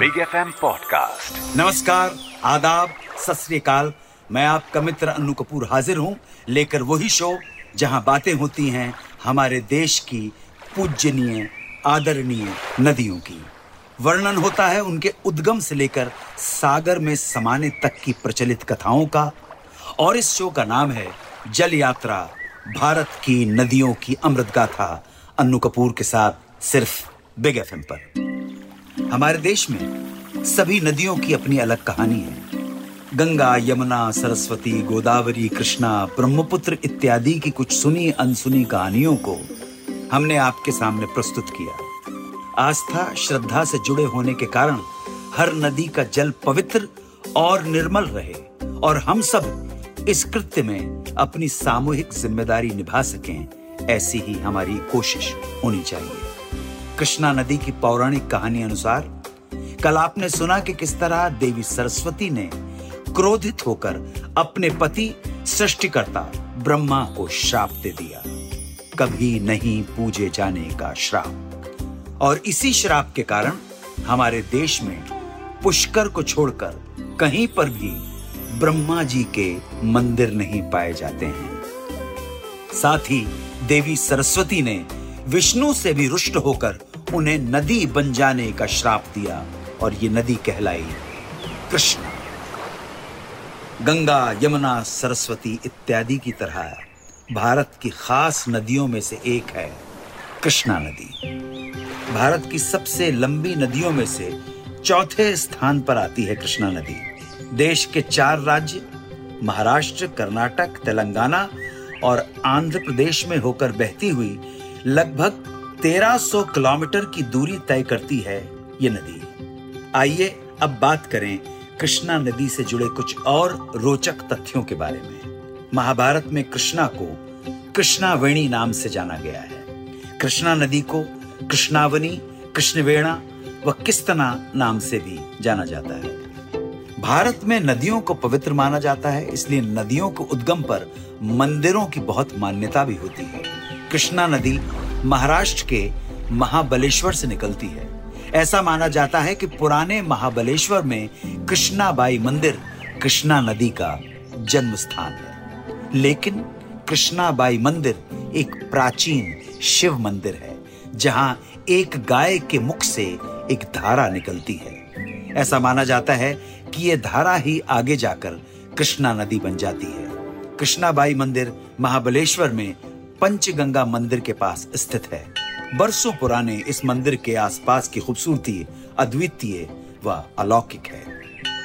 Big F M podcast नमस्कार, आदाब सत मैं आपका मित्र अनु कपूर हाजिर हूँ लेकर वही शो जहाँ बातें होती हैं हमारे देश की पूजनीय, आदरणीय नदियों की। वर्णन होता है उनके उद्गम से लेकर सागर में समाने तक की प्रचलित कथाओं का और इस शो का नाम है जल यात्रा, भारत की नदियों की अमृत गाथा। अन्नू कपूर के साथ सिर्फ़ बिग एफ़ पर। हमारे देश में सभी नदियों की अपनी अलग कहानी है। गंगा, यमुना, सरस्वती, गोदावरी, कृष्णा, ब्रह्मपुत्र इत्यादि की कुछ सुनी, अनसुनी कहानियों को हमने आपके सामने प्रस्तुत किया। आस्था, श्रद्धा से जुड़े होने के कारण हर नदी का जल पवित्र और निर्मल रहे और हम सब इस कृत्य में अपनी सामूहिक ज़िम्मेदारी निभा सकें, ऐसी ही हमारी कोशिश होनी चाहिए। कृष्णा नदी की पौराणिक कहानी अनुसार, कल आपने सुना कि किस तरह देवी सरस्वती ने क्रोधित होकर अपने पति, सृष्टिकर्ता, ब्रह्मा को श्राप दे दिया। कभी नहीं पूजे जाने का श्राप। और इसी श्राप के कारण हमारे देश में पुष्कर को छोड़कर कहीं पर भी ब्रह्मा जी के मंदिर नहीं पाए जाते हैं। साथ ही देवी सरस्वती ने विष्णु से भी रुष्ट होकर उन्हें नदी बन जाने का श्राप दिया और ये नदी कहलाई, कृष्ण। गंगा, यमुना, सरस्वती इत्यादि की तरह भारत की खास नदियों में से एक है कृष्णा नदी। भारत की सबसे लंबी नदियों में से चौथे स्थान पर आती है कृष्णा नदी। देश के चार राज्य, महाराष्ट्र, कर्नाटक, तेलंगाना और आंध्र प्रदेश में होकर बहती हुई लगभग 1300 किलोमीटर की दूरी तय करती है ये नदी। आइए अब बात करें कृष्णा नदी से जुड़े कुछ और रोचक तथ्यों के बारे में। महाभारत में कृष्णा को कृष्णावेणी नाम से जाना गया है। कृष्णा नदी को कृष्णावनी, कृष्णवेणा व किस्तना नाम से भी जाना जाता है। भारत में नदियों को पवित्र माना जाता है, इसलिए नदियों के उद्गम पर मंदिरों की बहुत मान्यता भी होती है। कृष्णा नदी महाराष्ट्र के महाबलेश्वर से निकलती है। ऐसा माना जाता है कि पुराने महाबलेश्वर में कृष्णाबाई मंदिर, कृष्णा नदी का जन्म स्थान है। लेकिन कृष्णाबाई मंदिर एक प्राचीन शिव मंदिर है, जहाँ एक गाय के मुख से एक धारा निकलती है। ऐसा माना जाता है कि यह धारा ही आगे जाकर कृष्णा नदी बन जाती है। कृष्णाबाई मंदिर महाबलेश्वर में पंचगंगा मंदिर के पास स्थित है। बरसों पुराने इस मंदिर के आसपास की खूबसूरती अद्वितीय व अलौकिक है।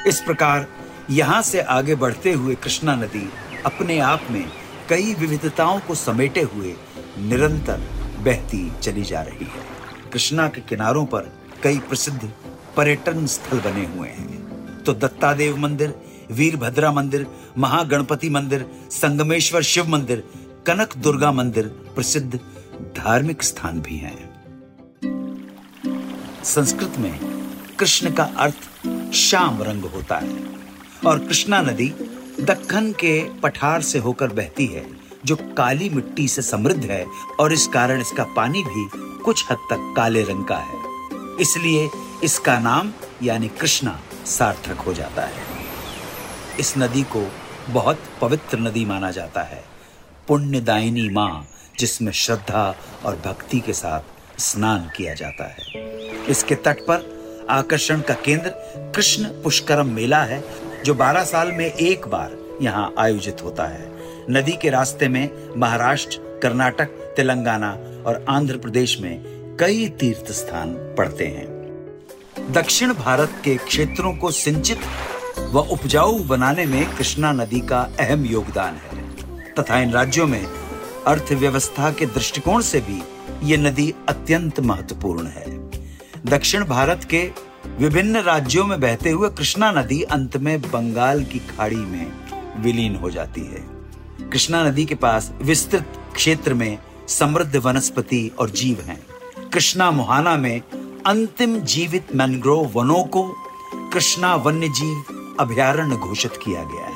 इस प्रकार यहाँ से आगे बढ़ते हुए कृष्णा नदी अपने आप में कई विविधताओं को समेटे हुए निरंतर बहती चली जा रही है। कृष्णा के किनारों पर कई प्रसिद्ध पर्यटन स्थल बने हुए हैं। तो दत्तादेव मंदिर, वीरभद्रा मंदिर, महागणपति मंदिर, संगमेश्वर शिव मंदिर कनक दुर्गा मंदिर प्रसिद्ध धार्मिक स्थान भी हैं। संस्कृत में कृष्ण का अर्थ श्याम रंग होता है और कृष्णा नदी दक्कन के पठार से होकर बहती है, जो काली मिट्टी से समृद्ध है और इस कारण इसका पानी भी कुछ हद तक काले रंग का है। इसलिए इसका नाम यानी कृष्णा सार्थक हो जाता है। इस नदी को बहुत पवित्र नदी माना जाता है। पुण्यदायिनी माँ, जिसमें श्रद्धा और भक्ति के साथ स्नान किया जाता है। इसके तट पर आकर्षण का केंद्र कृष्ण पुष्करम मेला है, जो 12 साल में एक बार यहाँ आयोजित होता है। नदी के रास्ते में महाराष्ट्र, कर्नाटक, तेलंगाना और आंध्र प्रदेश में कई तीर्थ स्थान पड़ते हैं। दक्षिण भारत के क्षेत्रों को सिंचित व उपजाऊ बनाने में कृष्णा नदी का अहम योगदान है। तथा इन राज्यों में अर्थव्यवस्था के दृष्टिकोण से भी ये नदी अत्यंत महत्वपूर्ण है। दक्षिण भारत के विभिन्न राज्यों में बहते हुए कृष्णा नदी अंत में बंगाल की खाड़ी में विलीन हो जाती है। कृष्णा नदी के पास विस्तृत क्षेत्र में समृद्ध वनस्पति और जीव हैं। कृष्णा मुहाना में अंतिम जीवित मैनग्रोव वनों को कृष्णा वन्य जीव घोषित किया गया है।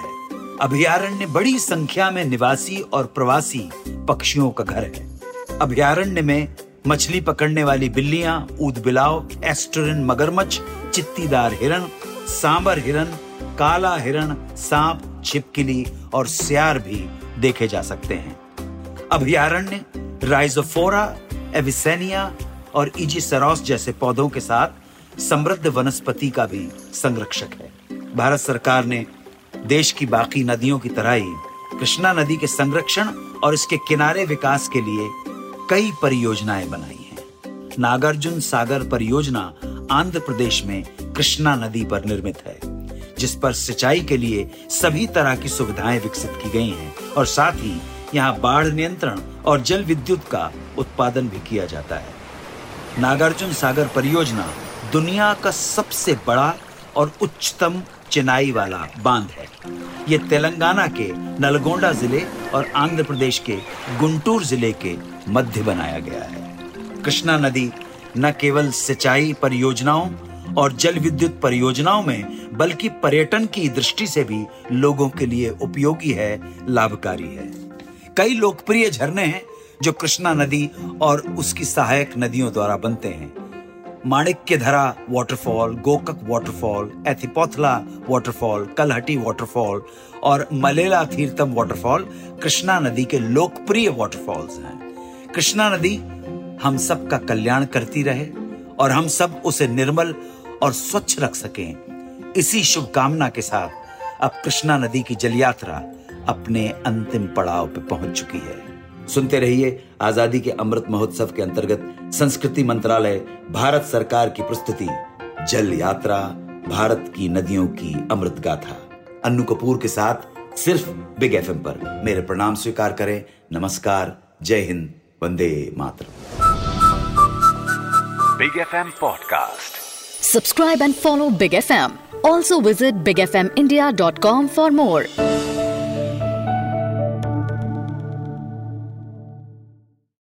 अभयारण्य बड़ी संख्या में निवासी और प्रवासी पक्षियों का घर है। अभयारण्य में मछली पकड़ने वाली बिल्लियाँ ऊद बिलाव, एस्टोरिन मगरमच्छ, चित्तीदार हिरण, सांबर हिरण, काला हिरण, सांप, छिपकली और सियार भी देखे जा सकते हैं। अभयारण्य, राइजोफोरा, एविसेनिया और इजीसेरोस जैसे पौधों के साथ समृद्ध वनस्पति का भी संरक्षक है। भारत सरकार ने देश की बाकी नदियों की तरह ही कृष्णा नदी के संरक्षण और इसके किनारे विकास के लिए कई परियोजनाएँ बनाई हैं। नागार्जुन सागर परियोजना आंध्र प्रदेश में कृष्णा नदी पर निर्मित है, जिस पर सिंचाई के लिए सभी तरह की सुविधाएँ विकसित की गई हैं और साथ ही यहाँ बाढ़ नियंत्रण और जल विद्युत का उत्पादन भी किया जाता है। नागार्जुन सागर परियोजना दुनिया का सबसे बड़ा और उच्चतम चिनाई वाला बाँध है। ये तेलंगाना के नलगोंडा ज़िले और आंध्र प्रदेश के गुंटूर ज़िले के मध्य बनाया गया है। कृष्णा नदी न केवल सिंचाई परियोजनाओं और जल विद्युत परियोजनाओं में, बल्कि पर्यटन की दृष्टि से भी लोगों के लिए उपयोगी है, लाभकारी है। कई लोकप्रिय झरने हैं जो कृष्णा नदी और उसकी सहायक नदियों द्वारा बनते हैं। Manikya Dhara waterfall Gokak waterfall Ethipothala waterfall Kalhatti waterfall और मलेला तीर्थम वाटरफॉल कृष्णा नदी के लोकप्रिय वाटरफॉल्स हैं। कृष्णा नदी हम सब का कल्याण करती रहे और हम सब उसे निर्मल और स्वच्छ रख सकें। इसी शुभकामना के साथ अब कृष्णा नदी की जल यात्रा अपने अंतिम पड़ाव पर पहुँच चुकी है। सुनते रहिए आज़ादी के अमृत महोत्सव के अंतर्गत संस्कृति मंत्रालय भारत सरकार की प्रस्तुति जल यात्रा भारत की नदियों की अमृत गाथा। अन्नू कपूर के साथ सिर्फ़ बिग एफएम पर मेरे प्रणाम स्वीकार करें। नमस्कार जय हिंद वंदे मातर big F M podcast subscribe and follow big F M also visit big F M India dot com for more.